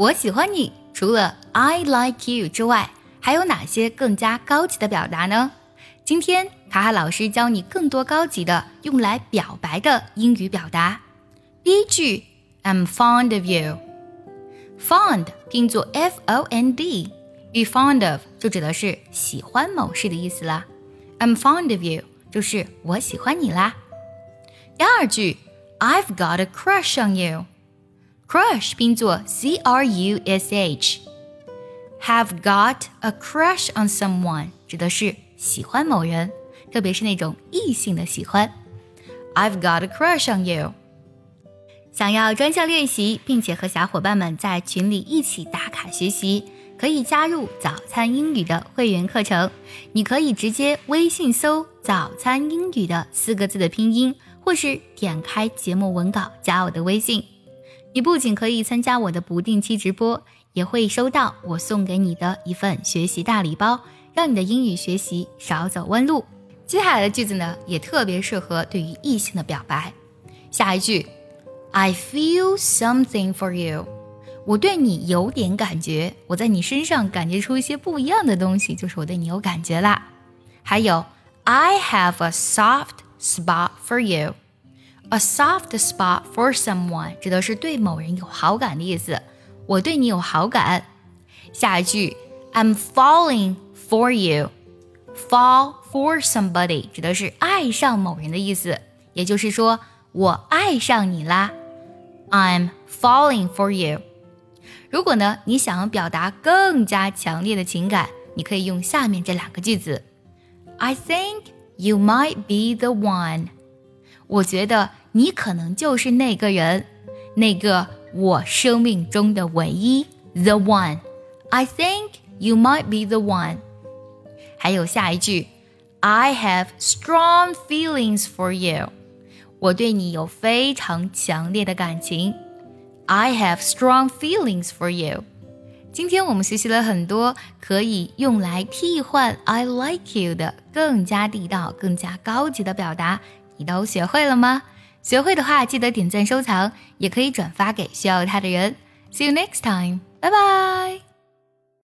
我喜欢你，除了 I like you 之外，还有哪些更加高级的表达呢？今天卡卡老师教你更多高级的用来表白的英语表达。第一句，I'm fond of you，fond 拼作 F O N D，be fond of 就指的是喜欢某事的意思啦。I'm fond of you 就是我喜欢你啦。第二句，I've got a crush on you Crush 拼作 C R U S H，have got a crush on someone 指的是喜欢某人，特别是那种异性的喜欢。I've got a crush on you。想要专项练习，并且和小伙伴们在群里一起打卡学习，可以加入早餐英语的会员课程。你可以直接微信搜“早餐英语”的四个字的拼音，或是点开节目文稿加我的微信。你不仅可以参加我的不定期直播，也会收到我送给你的一份学习大礼包，让你的英语学习少走弯路。接下来的句子呢，也特别适合对于异性的表白。下一句。I feel something for you，我对你有点感觉，我在你身上感觉出一些不一样的东西，就是我对你有感觉啦。还有，I have a soft spot for you you，a soft spot for someone 指的是对某人有好感的意思，我对你有好感。下一句，I'm falling for you，fall for somebody 指的是爱上某人的意思，也就是说我爱上你啦。I'm falling for you。如果呢，你想要表达更加强烈的情感，你可以用下面这两个句子：I think you might be the one。 我觉得你可能就是那个人，那个我生命中的唯一，the one。I think you might be the one。还有下一句：I have strong feelings for you。我对你有非常强烈的感情，I have strong feelings for you。今天我们学习了很多可以用来替换 I like you 的更加地道、更加高级的表达，你都学会了吗？学会的话，记得点赞收藏，也可以转发给需要它的人。See you next time，拜拜。